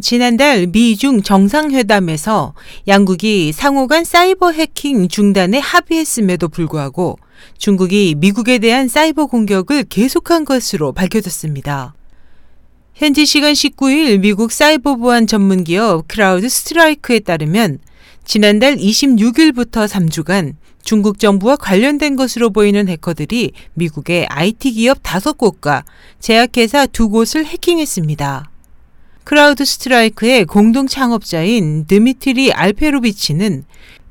지난달 미중 정상회담에서 양국이 상호 간 사이버 해킹 중단에 합의했음에도 불구하고 중국이 미국에 대한 사이버 공격을 계속한 것으로 밝혀졌습니다. 현지 시간 19일 미국 사이버 보안 전문 기업 크라우드 스트라이크에 따르면 지난달 26일부터 3주간 중국 정부와 관련된 것으로 보이는 해커들이 미국의 IT 기업 5곳과 제약회사 2곳을 해킹했습니다. 크라우드 스트라이크의 공동 창업자인 드미트리 알페로비치는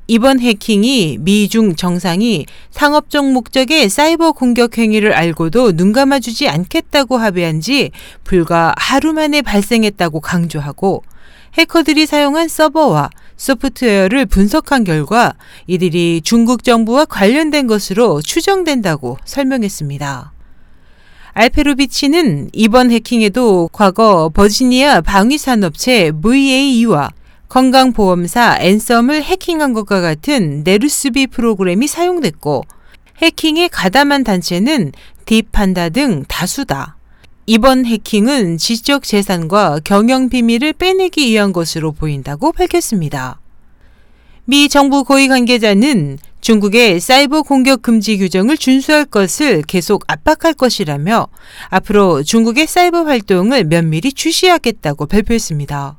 이번 해킹이 미중 정상이 상업적 목적의 사이버 공격 행위를 알고도 눈 감아주지 않겠다고 합의한 지 불과 하루 만에 발생했다고 강조하고 해커들이 사용한 서버와 소프트웨어를 분석한 결과 이들이 중국 정부와 관련된 것으로 추정된다고 설명했습니다. 알페로비치는 이번 해킹에도 과거 버지니아 방위산업체 VAE와 건강보험사 앤썸을 해킹한 것과 같은 네루스비 프로그램이 사용됐고 해킹에 가담한 단체는 딥판다 등 다수다. 이번 해킹은 지적 재산과 경영 비밀을 빼내기 위한 것으로 보인다고 밝혔습니다. 미 정부 고위 관계자는 중국의 사이버 공격 금지 규정을 준수할 것을 계속 압박할 것이라며 앞으로 중국의 사이버 활동을 면밀히 주시하겠다고 발표했습니다.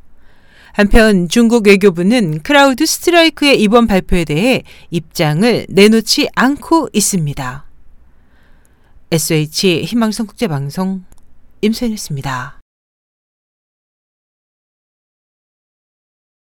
한편 중국 외교부는 크라우드 스트라이크의 이번 발표에 대해 입장을 내놓지 않고 있습니다. SOH 희망지성 국제방송 임소연이었습니다.